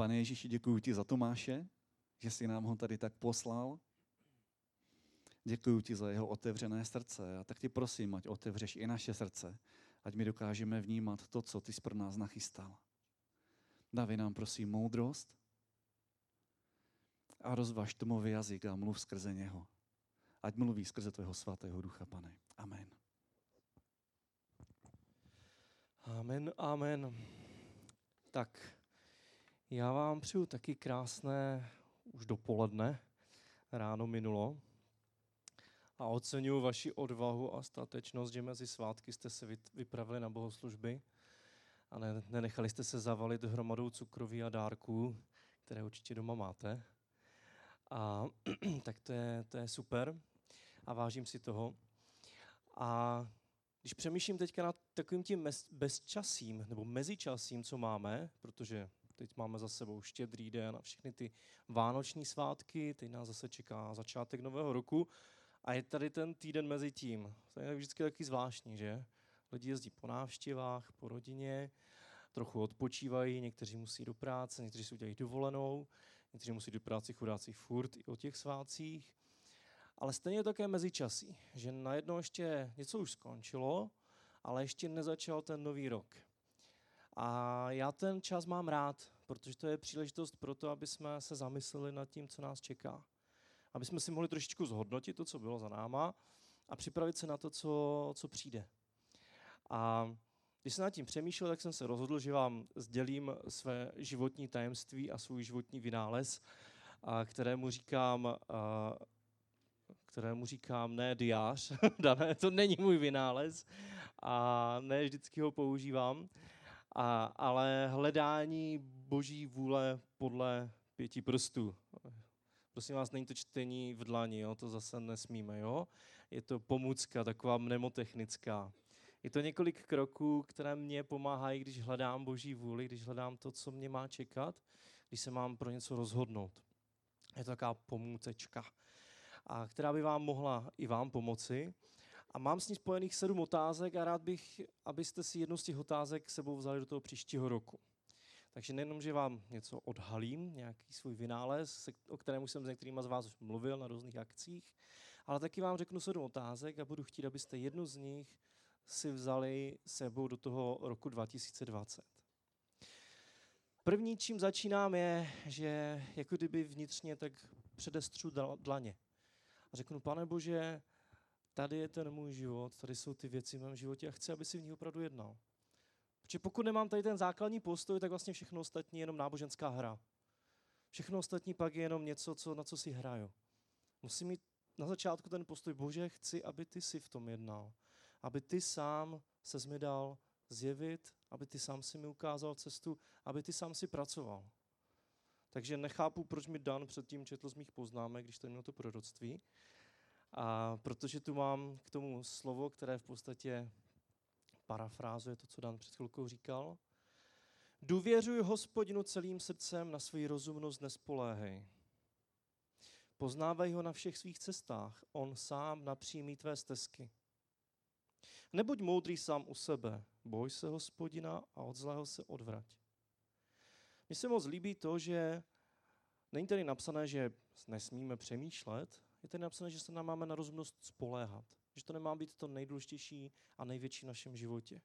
Pane Ježíši, děkuji ti za Tomáše, že jsi nám ho tady tak poslal. Děkuji ti za jeho otevřené srdce a tak ti prosím, ať otevřeš i naše srdce, ať my dokážeme vnímat to, co ty jsi pro nás nachystal. Dávej nám prosím moudrost a rozvaž Tomovi jazyk a mluv skrze něho. Ať mluví skrze tvého svatého ducha, pane. Amen. Amen, amen. Tak, já vám přeju taky krásné už dopoledne, ráno minulo. A oceňuji vaši odvahu a statečnost, že mezi svátky jste se vypravili na bohoslužby a ne, nenechali jste se zavalit hromadou cukroví a dárků, které určitě doma máte. A tak to je, to je super a vážím si toho. A když přemýšlím teďka nad takovým tím bezčasím nebo mezičasím, co máme, protože teď máme za sebou štědrý den a všechny ty vánoční svátky, teď nás zase čeká začátek nového roku a je tady ten týden mezi tím. To je vždycky taky zvláštní, že? Lidi jezdí po návštěvách, po rodině, trochu odpočívají, někteří musí do práce, někteří si udělají dovolenou, někteří musí do práce chudáci furt i o těch svátcích. Ale stejně také mezičasí, že najednou ještě něco už skončilo, ale ještě nezačal ten nový rok. A já ten čas mám rád, protože to je příležitost pro to, aby jsme se zamysleli nad tím, co nás čeká. Aby jsme si mohli trošičku zhodnotit to, co bylo za náma a připravit se na to, co, co přijde. A když jsem nad tím přemýšlel, tak jsem se rozhodl, že vám sdělím své životní tajemství a svůj životní vynález, kterému říkám, kterému říkám ne diář, dané, to není můj vynález a ne vždycky ho používám, a, ale hledání boží vůle podle pěti prstů. Prosím vás, není to čtení v dlani, jo? to zase nesmíme. Jo? Je to pomůcka, taková mnemotechnická. Je to několik kroků, které mě pomáhají, když hledám boží vůli, když hledám to, co mě má čekat, když se mám pro něco rozhodnout. Je to taková pomůcečka, a která by vám mohla i vám pomoci. A mám s ní spojených sedm otázek a rád bych, abyste si jednu z těch otázek sebou vzali do toho příštího roku. Takže nejenom, že vám něco odhalím, nějaký svůj vynález, o kterém jsem s některými z vás už mluvil na různých akcích, ale taky vám řeknu sedm otázek a budu chtít, abyste jednu z nich si vzali sebou do toho roku 2020. První, čím začínám, je, že jako kdyby vnitřně tak předestřu dlaně. A řeknu, pane Bože, tady je ten můj život, tady jsou ty věci v mém životě a chci, aby si v nich opravdu jednal. Protože pokud nemám tady ten základní postoj, tak vlastně všechno ostatní je jenom náboženská hra. Všechno ostatní pak je jenom něco, co, na co si hraju. Musím mít na začátku ten postoj, bože, chci, aby ty si v tom jednal. Aby ty sám se mi dal zjevit, aby ty sám si mi ukázal cestu, aby ty sám si pracoval. Takže nechápu, proč mi Dan předtím četl z mých poznámek, když ten měl to proroctví. A protože tu mám k tomu slovo, které v podstatě parafrázuje to, co Dan před chvilkou říkal. Důvěřuj hospodinu celým srdcem, na svou rozumnost nespoléhej. Poznávej ho na všech svých cestách, on sám napřímí tvé stezky. Nebuď moudrý sám u sebe, boj se hospodina a od zlého se odvrať. Mně se moc líbí to, že není tady napsané, že nesmíme přemýšlet, je tady napsané, že se nám máme na rozumnost spoléhat. Že to nemá být to nejdůležitější a největší v našem životě.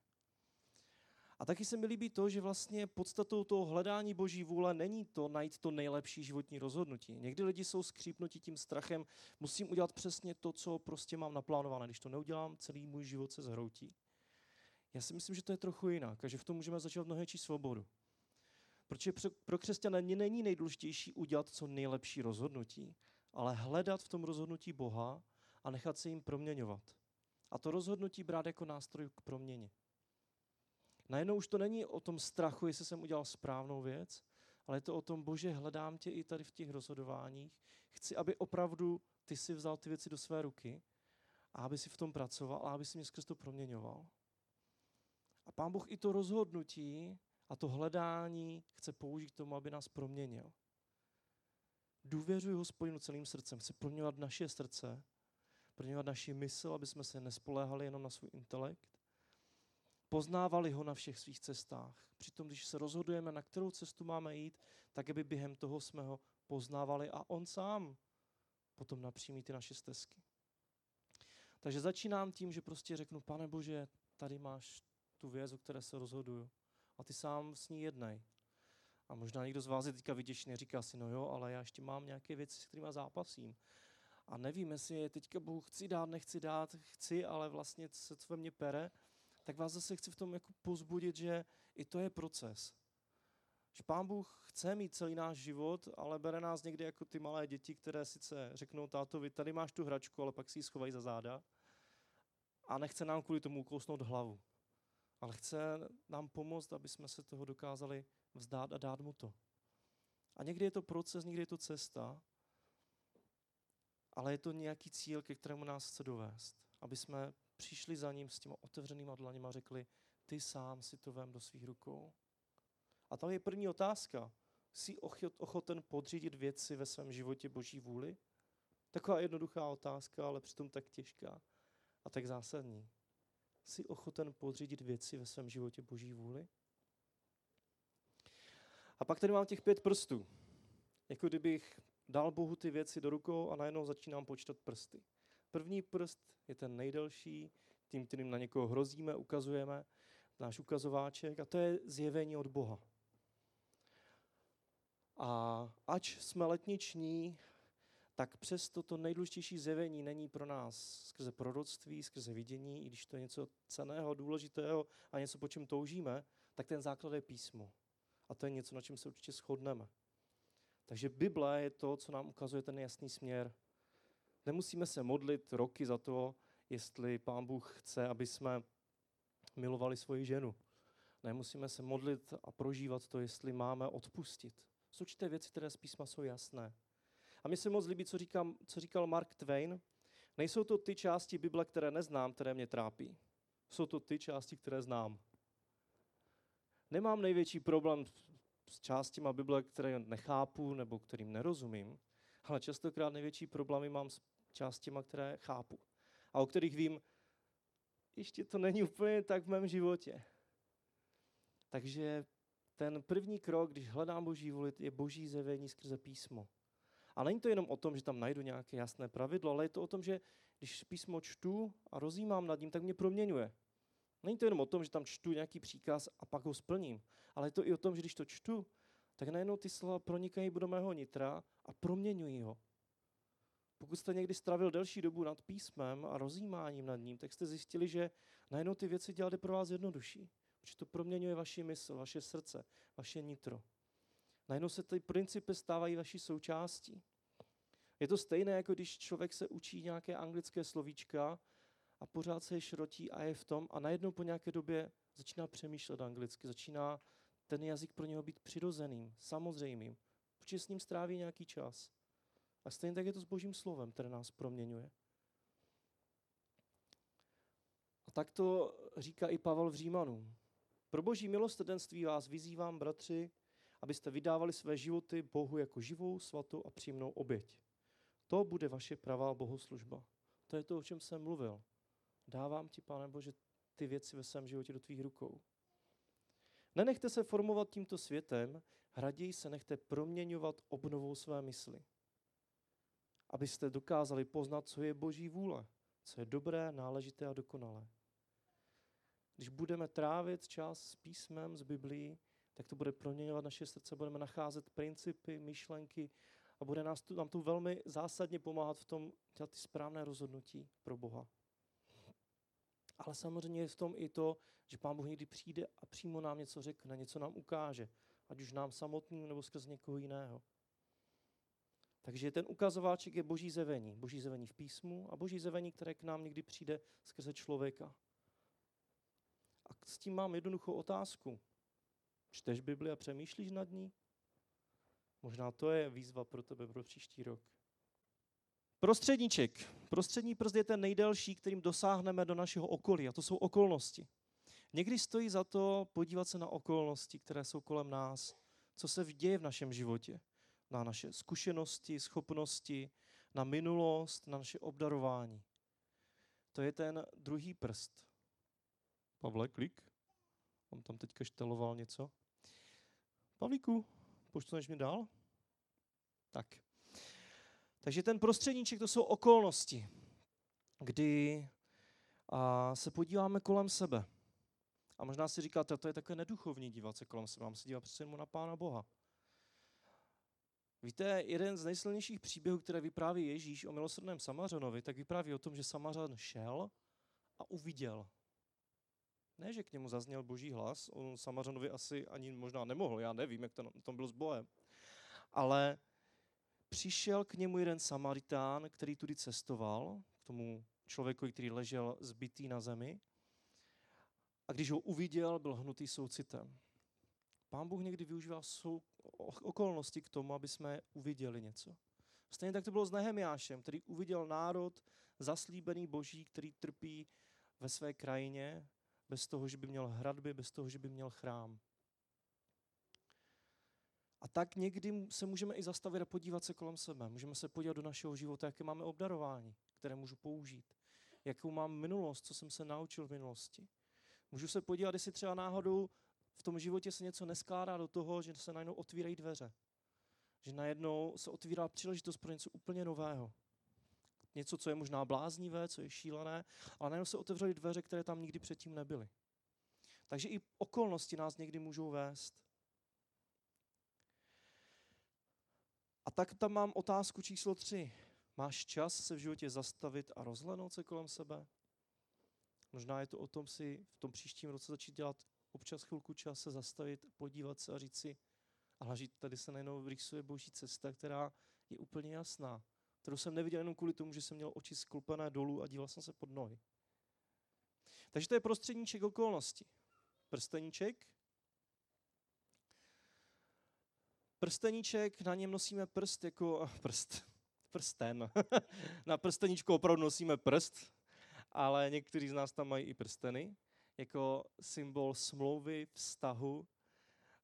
A taky se mi líbí to, že vlastně podstatou toho hledání boží vůle není to najít to nejlepší životní rozhodnutí. Někdy lidi jsou skřípnutí tím strachem, musím udělat přesně to, co prostě mám naplánované. Když to neudělám, celý můj život se zhroutí. Já si myslím, že to je trochu jinak a že v tom můžeme začít mnohem svobodu. Protože pro křesťana není nejdůležitější udělat co nejlepší rozhodnutí, ale hledat v tom rozhodnutí Boha a nechat se jim proměňovat. A to rozhodnutí brát jako nástroj k proměně. Najednou už to není o tom strachu, jestli jsem udělal správnou věc, ale je to o tom, bože, hledám tě i tady v těch rozhodováních. Chci, aby opravdu ty si vzal ty věci do své ruky a aby si v tom pracoval a aby si mě skrz to proměňoval. A pán Bůh i to rozhodnutí a to hledání chce použít k tomu, aby nás proměnil. Důvěřuji hospodinu celým srdcem. Chci proměňovat naše srdce, proměňovat naši mysl, aby jsme se nespoléhali jenom na svůj intelekt, Poznávali ho na všech svých cestách. Přitom, když se rozhodujeme, na kterou cestu máme jít, tak aby během toho jsme ho poznávali a on sám potom napřímí ty naše stezky. Takže začínám tím, že prostě řeknu, pane Bože, tady máš tu věc, o které se rozhoduju. A ty sám s ní jednej. A možná někdo z vás je teďka vyděšený, říká si, no jo, ale já ještě mám nějaké věci, s kterými zápasím. A nevím, jestli je teďka Bůh chci dát, nechci dát, chci, ale vlastně se to ve mně pere, tak vás zase chci v tom jako pozbudit, že i to je proces. Že Pán Bůh chce mít celý náš život, ale bere nás někdy jako ty malé děti, které sice řeknou tátovi, tady máš tu hračku, ale pak si ji schovají za záda. A nechce nám kvůli tomu ukousnout hlavu. Ale chce nám pomoct, aby jsme se toho dokázali vzdát a dát mu to. A někdy je to proces, někdy je to cesta, ale je to nějaký cíl, ke kterému nás chce dovést. Aby jsme přišli za ním s těma otevřenýma dlaněma a řekli, ty sám si to vem do svých rukou. A tam je první otázka. Jsi ochoten podřídit věci ve svém životě boží vůli? Taková jednoduchá otázka, ale přitom tak těžká a tak zásadní. Jsi ochoten podřídit věci ve svém životě boží vůli? A pak tady mám těch pět prstů. Jako kdybych dal Bohu ty věci do rukou a najednou začínám počítat prsty. První prst je ten nejdelší, tím, kterým na někoho hrozíme, ukazujeme, náš ukazováček, a to je zjevení od Boha. A ač jsme letniční, tak přesto to nejdůležitější zjevení není pro nás skrze proroctví, skrze vidění, i když to je něco ceného, důležitého a něco, po čem toužíme, tak ten základ je písmo. A to je něco, na čem se určitě shodneme. Takže Bible je to, co nám ukazuje ten jasný směr. Nemusíme se modlit roky za to, jestli Pán Bůh chce, aby jsme milovali svoji ženu. Nemusíme se modlit a prožívat to, jestli máme odpustit. Jsou určité věci, které z písma jsou jasné. A mi se moc líbí, co, říkám, co říkal Mark Twain. Nejsou to ty části Bible, které neznám, které mě trápí. Jsou to ty části, které znám. Nemám největší problém s částěma Bible, které nechápu nebo kterým nerozumím, ale častokrát největší problémy mám s částěma, které chápu a o kterých vím, ještě to není úplně tak v mém životě. Takže ten první krok, když hledám Boží vůli, je Boží zjevení skrze písmo. A není to jenom o tom, že tam najdu nějaké jasné pravidlo, ale je to o tom, že když písmo čtu a rozjímám nad ním, tak mě proměňuje. Není to jenom o tom, že tam čtu nějaký příkaz a pak ho splním, ale je to i o tom, že když to čtu, tak najednou ty slova pronikají do mého nitra a proměňují ho. Pokud jste někdy stravil delší dobu nad písmem a rozjímáním nad ním, tak jste zjistili, že najednou ty věci dělat je pro vás jednodušší. Protože to proměňuje vaši mysl, vaše srdce, vaše nitro. Najednou se ty principy stávají vaší součástí. Je to stejné, jako když člověk se učí nějaké anglické slovíčka a pořád se je šrotí a je v tom a najednou po nějaké době začíná přemýšlet anglicky, začíná ten jazyk pro něho být přirozeným, samozřejmým, protože s ním stráví nějaký čas. A stejně tak je to s božím slovem, které nás proměňuje. A tak to říká i Pavel v Římanům. Pro boží milostrdenství vás vyzývám, bratři, abyste vydávali své životy Bohu jako živou, svatou a příjemnou oběť. To bude vaše pravá bohoslužba. To je to, o čem jsem mluvil. Dávám ti, Pane Bože, ty věci ve svém životě do tvých rukou. Nenechte se formovat tímto světem, raději se nechte proměňovat obnovou své mysli. Abyste dokázali poznat, co je Boží vůle, co je dobré, náležité a dokonalé. Když budeme trávit čas s písmem, s Biblií, tak to bude proměňovat naše srdce, budeme nacházet principy, myšlenky a bude nás tu, nám tu velmi zásadně pomáhat v tom dělat ty správné rozhodnutí pro Boha. Ale samozřejmě je v tom i to, že Pán Bůh někdy přijde a přímo nám něco řekne, něco nám ukáže, ať už nám samotným nebo skrz někoho jiného. Takže ten ukazováček je boží zevení. Boží zevení v písmu a boží zevení, které k nám někdy přijde skrze člověka. A s tím mám jednoduchou otázku. Čteš Bibli a přemýšlíš nad ní? Možná to je výzva pro tebe pro příští rok. Prostředníček. Prostřední prst je ten nejdelší, kterým dosáhneme do našeho okolí, a to jsou okolnosti. Někdy stojí za to podívat se na okolnosti, které jsou kolem nás, co se děje v našem životě, na naše zkušenosti, schopnosti, na minulost, na naše obdarování. To je ten druhý prst. Pavle, klik. On tam teďka šteloval něco. Pavlíku, poštuneš mi dál? Tak. Takže ten prostředníček, to jsou okolnosti, kdy a se podíváme kolem sebe. A možná si říkáte, to je takové neduchovní dívat se kolem sebe, mám se dívat přece na Pána Boha. Víte, jeden z nejsilnějších příběhů, které vypráví Ježíš o milosrdném Samařanovi, tak vypráví o tom, že Samařan šel a uviděl. Ne, že k němu zazněl boží hlas, on Samařanovi asi ani možná nemohl, já nevím, jak to tam byl s Bohem. Ale přišel k němu jeden Samaritán, který tudy cestoval, k tomu člověku, který ležel zbytý na zemi. A když ho uviděl, byl hnutý soucitem. Pán Bůh někdy využíval sou, okolnosti k tomu, aby jsme uviděli něco. Stejně tak to bylo s Nehemiášem, který uviděl národ zaslíbený boží, který trpí ve své krajině, bez toho, že by měl hradby, bez toho, že by měl chrám. A tak někdy se můžeme i zastavit a podívat se kolem sebe. Můžeme se podívat do našeho života, jaké máme obdarování, které můžu použít. Jakou mám minulost, co jsem se naučil v minulosti. Můžu se podívat, jestli třeba náhodou v tom životě se něco neskládá do toho, že se najednou otvírají dveře. Že najednou se otvírá příležitost pro něco úplně nového. Něco, co je možná bláznivé, co je šílené, ale najednou se otevřely dveře, které tam nikdy předtím nebyly. Takže i okolnosti nás někdy můžou vést. A tak tam mám otázku číslo tři. Máš čas se v životě zastavit a rozhlednout se kolem sebe? Možná je to o tom si v tom příštím roce začít dělat občas chvilku čas se zastavit, podívat se a říct si, ale tady se najednou vyrýsuje boží cesta, která je úplně jasná, kterou jsem neviděl jenom kvůli tomu, že jsem měl oči sklopené dolů a díval jsem se pod nohy. Takže to je prostředníček okolnosti. Prsteníček. Prsteníček, na něm nosíme prst jako prst, prsten. na prsteníčku opravdu nosíme prst, ale někteří z nás tam mají i prsteny jako symbol smlouvy, vztahu,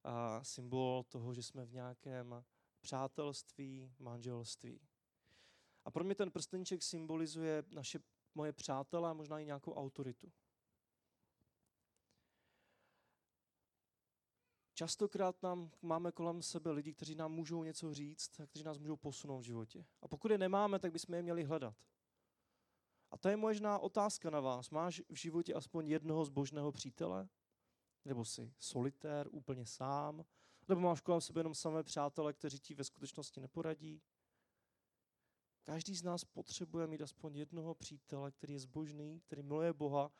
a symbol toho, že jsme v nějakém přátelství, manželství. A pro mě ten prsteníček symbolizuje naše moje přátelé a možná i nějakou autoritu. Častokrát nám, máme kolem sebe lidi, kteří nám můžou něco říct a kteří nás můžou posunout v životě. A pokud je nemáme, tak bychom je měli hledat. A to je možná otázka na vás. Máš v životě aspoň jednoho zbožného přítele? Nebo jsi solitér, úplně sám? Nebo máš kolem sebe jenom samé přátele, kteří ti ve skutečnosti neporadí? Každý z nás potřebuje mít aspoň jednoho přítele, který je zbožný, který miluje Boha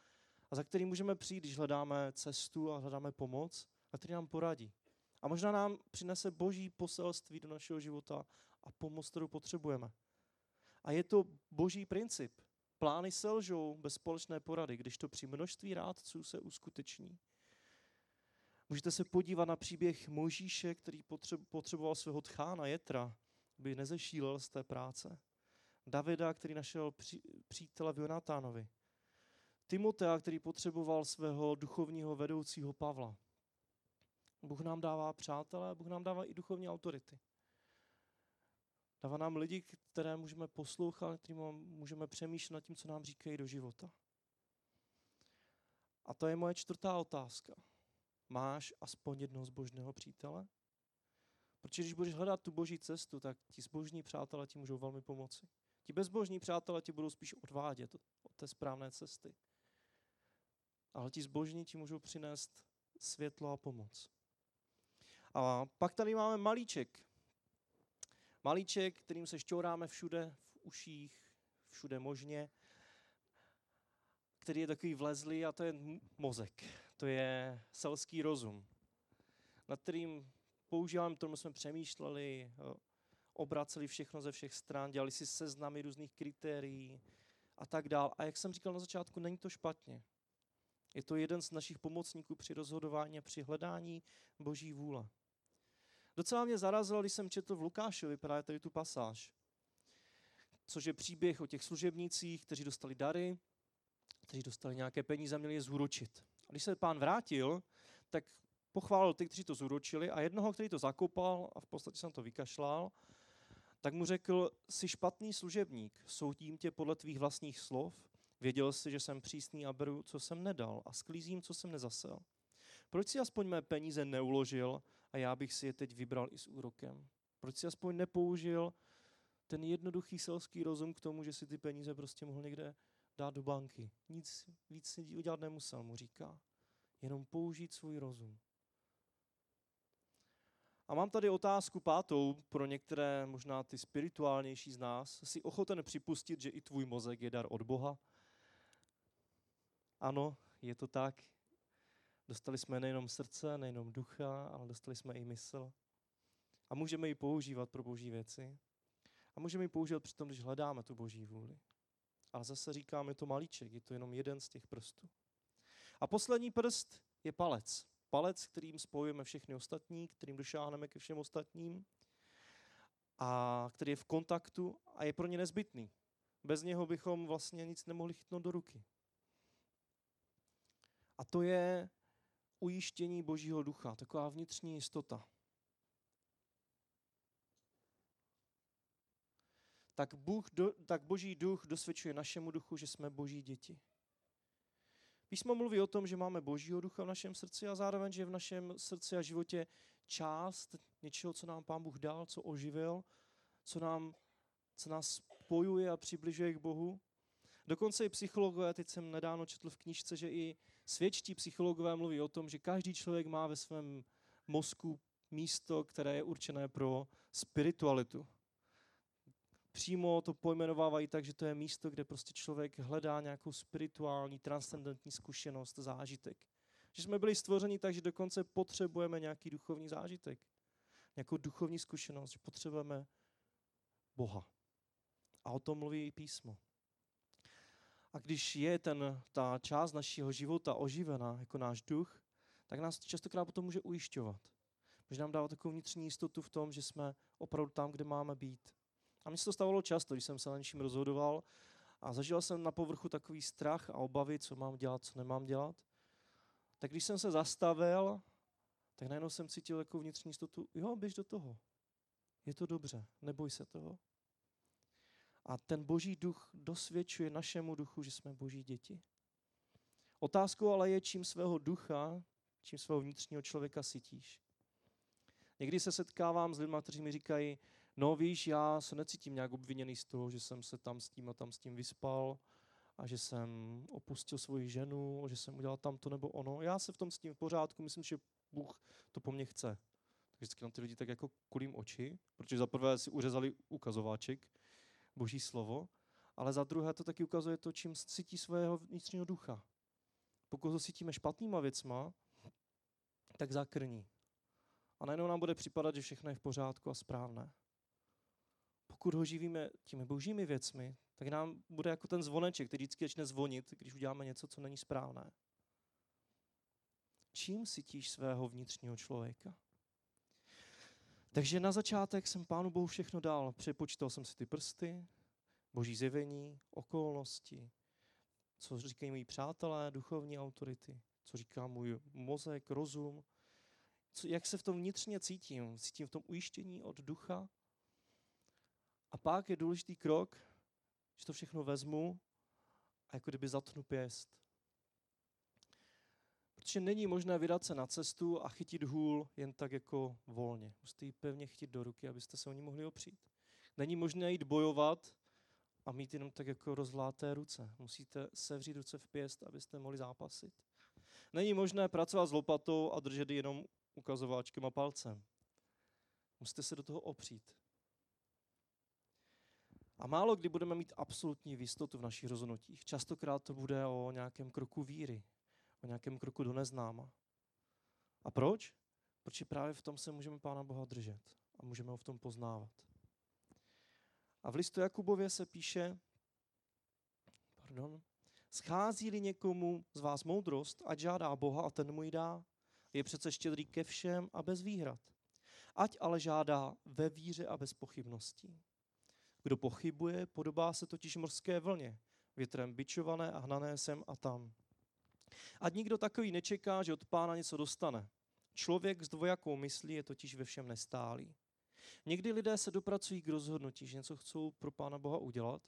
a za který můžeme přijít, když hledáme cestu a hledáme pomoc a který nám poradí. A možná nám přinese boží poselství do našeho života a pomoc, kterou potřebujeme. A je to boží princip. Plány selžou bez společné porady, když to při množství rádců se uskuteční. Můžete se podívat na příběh Mojžíše, který potřeboval svého tchána Jetra, aby nezešílel z té práce. Davida, který našel přítele v Jonatánovi. Timotea, který potřeboval svého duchovního vedoucího Pavla. Bůh nám dává přátelé, Bůh nám dává i duchovní autority. Dává nám lidi, které můžeme poslouchat, kterým můžeme přemýšlet nad tím, co nám říkají do života. A to je moje čtvrtá otázka. Máš aspoň jednoho zbožného přítele? Protože když budeš hledat tu boží cestu, tak ti zbožní přátelé ti můžou velmi pomoci. Ti bezbožní přátelé ti budou spíš odvádět od té správné cesty. Ale ti zbožní ti můžou přinést světlo a pomoc. A pak tady máme malíček. Malíček, kterým se šťouráme všude, v uších, všude možně, který je takový vlezlý a to je mozek. To je selský rozum, nad kterým používáme, tomu jsme přemýšleli, obraceli všechno ze všech stran, dělali si seznamy různých kritérií a tak dál. A jak jsem říkal na začátku, není to špatně. Je to jeden z našich pomocníků při rozhodování a při hledání boží vůle. Docela mě zarazilo, když jsem četl v Lukášovi právě tady tu pasáž, což je příběh o těch služebnících, kteří dostali dary, kteří dostali nějaké peníze a měli je zúročit. A když se pán vrátil, tak pochválil ty, kteří to zúročili a jednoho, který to zakopal a v podstatě jsem to vykašlal, tak mu řekl, jsi špatný služebník, soudím tě podle tvých vlastních slov, věděl jsi, že jsem přísný a beru, co jsem nedal a sklízím, co jsem nezasel. Proč si aspoň mé peníze neuložil a já bych si je teď vybral i s úrokem? Proč si aspoň nepoužil ten jednoduchý selský rozum k tomu, že si ty peníze prostě mohl někde dát do banky? Nic víc si udělat nemusel, mu říká. Jenom použít svůj rozum. A mám tady otázku pátou pro některé, možná ty spirituálnější z nás. Jsi ochoten připustit, že i tvůj mozek je dar od Boha? Ano, je to tak. Dostali jsme nejenom srdce, nejenom ducha, ale dostali jsme i mysl. A můžeme ji používat pro boží věci. A můžeme ji používat při tom, když hledáme tu boží vůli. Ale zase říkáme to malíček, je to jenom jeden z těch prstů. A poslední prst je palec. Palec, kterým spojujeme všechny ostatní, kterým došáhneme ke všem ostatním a který je v kontaktu a je pro ně nezbytný. Bez něho bychom vlastně nic nemohli chytnout do ruky. A to je ujištění Božího ducha, taková vnitřní jistota. Tak, Bůh do, tak Boží duch dosvědčuje našemu duchu, že jsme Boží děti. Písmo mluví o tom, že máme Božího ducha v našem srdci a zároveň, že je v našem srdci a životě část něčeho, co nám Pán Bůh dal, co oživil, co, nám, co nás spojuje a přibližuje k Bohu. Dokonce i psychologové, teď jsem nedávno četl v knižce, že i svědčtí psychologové mluví o tom, že každý člověk má ve svém mozku místo, které je určené pro spiritualitu. Přímo to pojmenovávají tak, že to je místo, kde prostě člověk hledá nějakou spirituální, transcendentní zkušenost, zážitek. Že jsme byli stvořeni tak, že dokonce potřebujeme nějaký duchovní zážitek. Nějakou duchovní zkušenost, že potřebujeme Boha. A o tom mluví i písmo. A když je ten, ta část našeho života oživená jako náš duch, tak nás častokrát potom může ujišťovat. Může nám dávat takovou vnitřní jistotu v tom, že jsme opravdu tam, kde máme být. A mně se to stávalo často, když jsem se na něčím rozhodoval a zažil jsem na povrchu takový strach a obavy, co mám dělat, co nemám dělat. Tak když jsem se zastavil, tak najednou jsem cítil takovou vnitřní jistotu, jo, běž do toho. Je to dobře, neboj se toho. A ten boží duch dosvědčuje našemu duchu, že jsme boží děti. Otázkou ale je, čím svého ducha, čím svého vnitřního člověka sytíš. Někdy se setkávám s lidmi, kteří mi říkají, no víš, já se necítím nějak obviněný z toho, že jsem se tam s tím a tam s tím vyspal a že jsem opustil svoji ženu, že jsem udělal tamto nebo ono. Já se v tom s tím v pořádku, myslím, že Bůh to po mně chce. Tak vždycky na ty lidi tak jako kulím oči, protože za prvé si uřezali ukazováček, boží slovo, ale za druhé to taky ukazuje to, čím cítí svého vnitřního ducha. Pokud ho cítíme špatnýma věcma, tak zakrní. A najednou nám bude připadat, že všechno je v pořádku a správné. Pokud ho živíme těmi božími věcmi, tak nám bude jako ten zvoneček, který vždycky začne zvonit, když uděláme něco, co není správné. Čím cítíš svého vnitřního člověka? Takže na začátek jsem Pánu Bohu všechno dal. Přepočítal jsem si ty prsty, boží zjevení, okolnosti, co říkají moji přátelé, duchovní autority, co říká můj mozek, rozum, co, jak se v tom vnitřně cítím. Cítím v tom ujištění od ducha. A pak je důležitý krok, že to všechno vezmu a jako kdyby zatnu pěst. Protože není možné vydat se na cestu a chytit hůl jen tak jako volně. Musíte ji pevně chytit do ruky, abyste se o ní mohli opřít. Není možné jít bojovat a mít jenom tak jako rozvláté ruce. Musíte sevřít ruce v pěst, abyste mohli zápasit. Není možné pracovat s lopatou a držet jenom ukazováčkem a palcem. Musíte se do toho opřít. A málo kdy budeme mít absolutní jistotu v našich rozhodnutích. Častokrát to bude o nějakém kroku víry, o nějakém kroku do neznáma. A proč? Protože právě v tom se můžeme Pána Boha držet a můžeme ho v tom poznávat. A v listu Jakubově se píše, pardon, schází-li někomu z vás moudrost, ať žádá Boha a ten mu ji dá. Je přece štědrý ke všem a bez výhrad. Ať ale žádá ve víře a bez pochybností. Kdo pochybuje, podobá se totiž morské vlně, větrem bičované a hnané sem a tam. Ať nikdo takový nečeká, že od pána něco dostane. Člověk s dvojakou myslí je totiž ve všem nestálý. Někdy lidé se dopracují k rozhodnutí, že něco chcou pro pána Boha udělat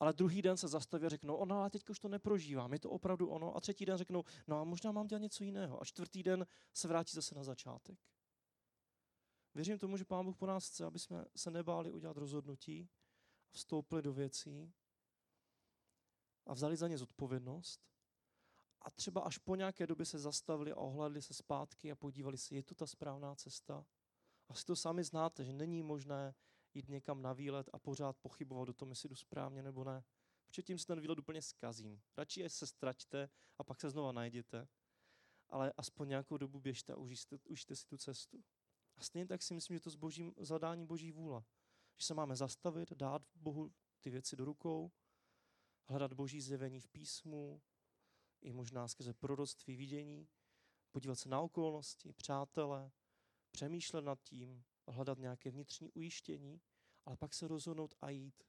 ale druhý den se zastaví a řeknou, ono, ale teď už to neprožívám, je to opravdu ono. A třetí den řeknou, no a možná mám dělat něco jiného. A čtvrtý den se vrátí zase na začátek. Věřím tomu, že Pán Bůh po nás chce, aby jsme se nebáli udělat rozhodnutí, vstoupili do věcí a vzali za ně zodpovědnost a třeba až po nějaké době se zastavili a ohledli se zpátky a podívali se, je to ta správná cesta. Asi to sami znáte, že není možné jít někam na výlet a pořád pochybovat o tom, jestli jdu správně nebo ne. Protože tím si ten výlet úplně zkazím. Radši se ztraťte a pak se znova najděte. Ale aspoň nějakou dobu běžte a užijte, užijte si tu cestu. A stejně tak si myslím, že to z boží, zadání boží vůle. Že se máme zastavit, dát Bohu ty věci do rukou, hledat boží zjevení v písmu, i možná skrze proroctví, vidění, podívat se na okolnosti, přátele, přemýšlet nad tím, hledat nějaké vnitřní ujištění, ale pak se rozhodnout a jít.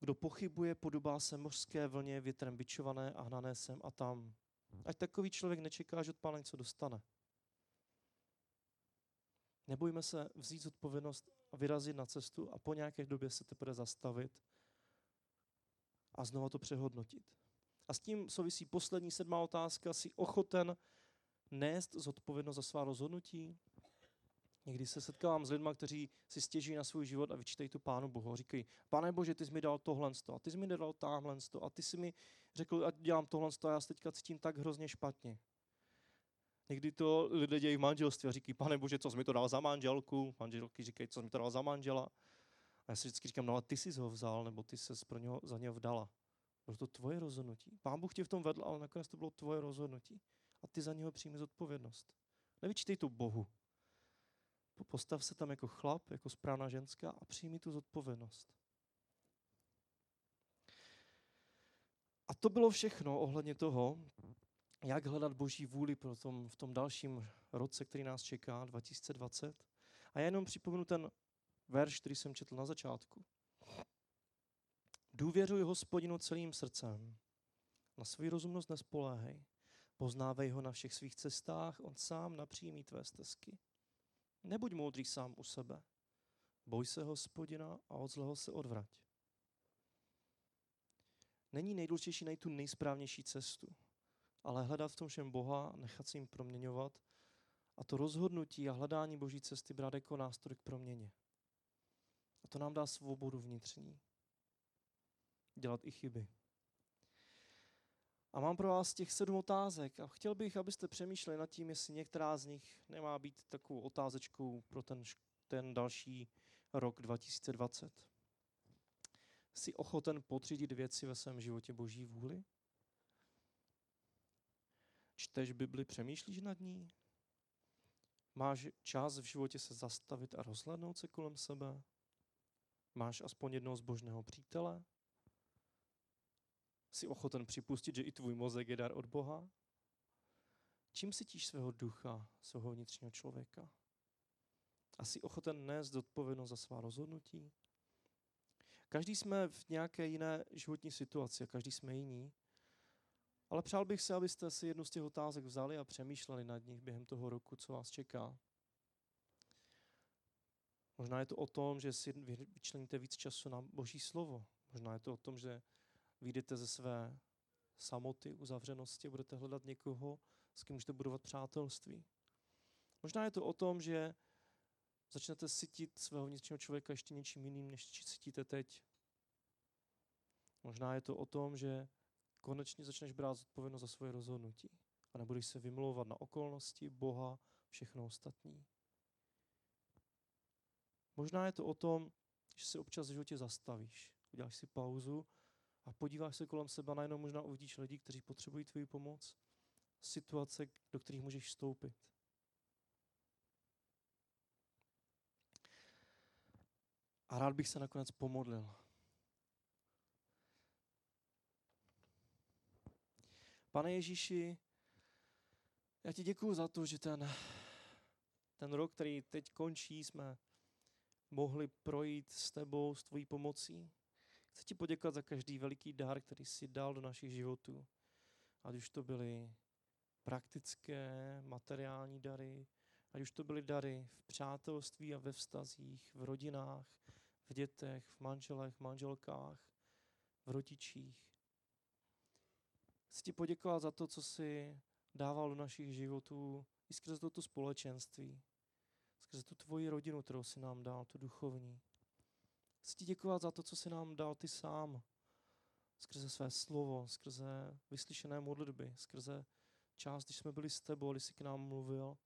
Kdo pochybuje, podobá se mořské vlně větrem bičované a hnané sem a tam. Ať takový člověk nečeká, že od pána něco dostane. Nebojme se vzít odpovědnost a vyrazit na cestu a po nějaké době se teprve zastavit a znova to přehodnotit. A s tím souvisí poslední sedmá otázka. Jsi ochoten nést zodpovědnost za svá rozhodnutí? Někdy se setkávám s lidmi, kteří si stěží na svůj život a vyčítají tu Pánu Bohu. Říkají, pane Bože, ty jsi mi dal tohle a ty jsi mi nedal tamhle a ty jsi mi řekl, ať dělám tohle a já se teďka cítím tak hrozně špatně. Někdy to lidé dějí v manželství a říkají, pane Bože, co jsi mi to dal za manželku? Manželky říkají, co jsi mi to dal za manžela? A já si vždycky říkám, no a ty jsi ho vzal, nebo ty se pro něho, za něho vdala. Bylo to tvoje rozhodnutí. Pán Bůh tě v tom vedl, ale nakonec to bylo tvoje rozhodnutí. A ty za něho přijmi zodpovědnost. Nevyčtej to Bohu. Postav se tam jako chlap, jako správná ženská a přijmi tu zodpovědnost. A to bylo všechno ohledně toho, jak hledat boží vůli pro tom, v tom dalším roce, který nás čeká, 2020. A já jenom připomenu ten verš, který jsem četl na začátku. Důvěřuj hospodinu celým srdcem. Na svou rozumnost nespoléhej. Poznávej ho na všech svých cestách, on sám napřímí tvé stezky. Nebuď moudrý sám u sebe. Boj se hospodina a od zlého se odvrať. Není nejdůležitější najít tu nejsprávnější cestu, ale hledat v tom všem Boha, nechat si jim proměňovat a to rozhodnutí a hledání Boží cesty brát jako nástroj k proměně. A to nám dá svobodu vnitřní dělat i chyby. A mám pro vás těch sedm otázek a chtěl bych, abyste přemýšleli nad tím, jestli některá z nich nemá být takovou otázečkou pro ten, ten další rok 2020. Jsi ochoten potřídit věci ve svém životě boží vůli? Čteš Bibli, přemýšlíš nad ní? Máš čas v životě se zastavit a rozhlednout se kolem sebe? Máš aspoň jednoho zbožného přítele? Jsi ochoten připustit, že i tvůj mozek je dar od Boha? Čím cítíš svého ducha, svého vnitřního člověka? A jsi ochoten nést odpovědnost za svá rozhodnutí? Každý jsme v nějaké jiné životní situaci a každý jsme jiní. Ale přál bych se, abyste si jednu z těch otázek vzali a přemýšleli nad nich během toho roku, co vás čeká. Možná je to o tom, že si vyčleníte víc času na Boží slovo. Možná je to o tom, že vyjdete ze své samoty, uzavřenosti, budete hledat někoho, s kým můžete budovat přátelství. Možná je to o tom, že začnete cítit svého vnitřního člověka ještě něčím jiným, než cítíte teď. Možná je to o tom, že konečně začneš brát zodpovědnost za svoje rozhodnutí a nebudeš se vymlouvat na okolnosti, Boha, všechno ostatní. Možná je to o tom, že se občas v životě zastavíš, uděláš si pauzu a podíváš se kolem sebe, najednou možná uvidíš lidi, kteří potřebují tvoji pomoc, situace, do kterých můžeš vstoupit. A rád bych se nakonec pomodlil. Pane Ježíši, já ti děkuji za to, že ten, ten rok, který teď končí, jsme mohli projít s tebou, s tvojí pomocí. Chci ti poděkovat za každý veliký dar, který jsi dal do našich životů. Ať už to byly praktické, materiální dary, ať už to byly dary v přátelství a ve vztazích, v rodinách, v dětech, v manželech, manželkách, v rodičích. Chci ti poděkovat za to, co jsi dával do našich životů i skrze toto společenství, skrze tu tvoji rodinu, kterou si nám dal, tu duchovní. Chci ti děkovat za to, co jsi nám dal ty sám, skrze své slovo, skrze vyslyšené modlitby, skrze část, když jsme byli s tebou, když jsi k nám mluvil,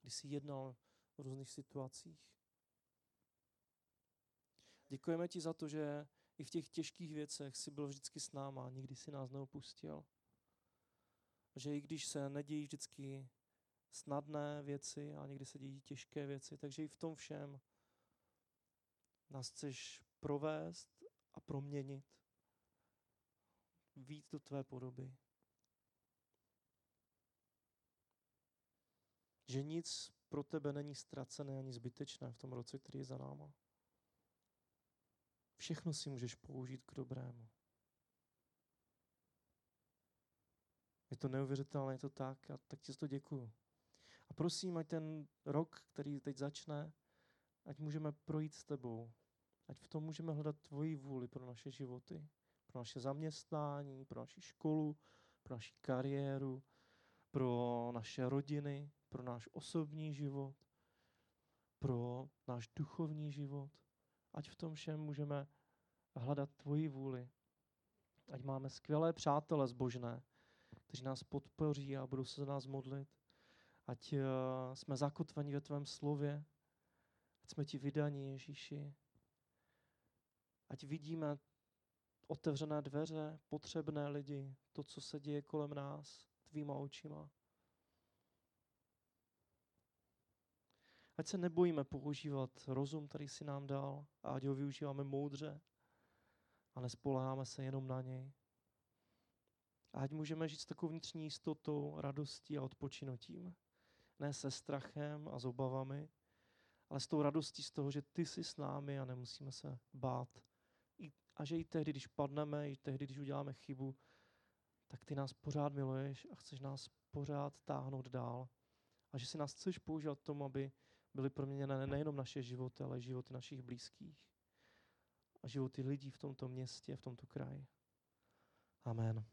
když jsi jednal v různých situacích. Děkujeme ti za to, že i v těch těžkých věcech jsi byl vždycky s náma, nikdy si nás neopustil. Že i když se nedějí vždycky snadné věci a někdy se dějí těžké věci, takže i v tom všem nás chceš provést a proměnit, víc do tvé podoby. Že nic pro tebe není ztracené ani zbytečné v tom roce, který je za náma. Všechno si můžeš použít k dobrému. Je to neuvěřitelné, je to tak a tak ti to děkuju. A prosím, ať ten rok, který teď začne, ať můžeme projít s tebou. Ať v tom můžeme hledat tvoji vůli pro naše životy, pro naše zaměstnání, pro naši školu, pro naši kariéru, pro naše rodiny, pro náš osobní život, pro náš duchovní život. Ať v tom všem můžeme hledat tvoji vůli. Ať máme skvělé přátele zbožné, kteří nás podpoří a budou se za nás modlit. Ať uh, jsme zakotveni ve tvém slově, ať jsme ti vydaní, Ježíši. Ať vidíme otevřené dveře, potřebné lidi, to, co se děje kolem nás, tvýma očima. Ať se nebojíme používat rozum, který si nám dal, a ať ho využíváme moudře a nespoláháme se jenom na něj. A ať můžeme žít s takovou vnitřní jistotou, radostí a odpočinutím. Ne se strachem a s obavami, ale s tou radostí z toho, že ty jsi s námi a nemusíme se bát. A že i tehdy, když padneme, i tehdy, když uděláme chybu, tak ty nás pořád miluješ a chceš nás pořád táhnout dál. A že si nás chceš používat tomu, aby byly proměněné nejenom naše životy, ale životy našich blízkých a životy lidí v tomto městě, v tomto kraji. Amen.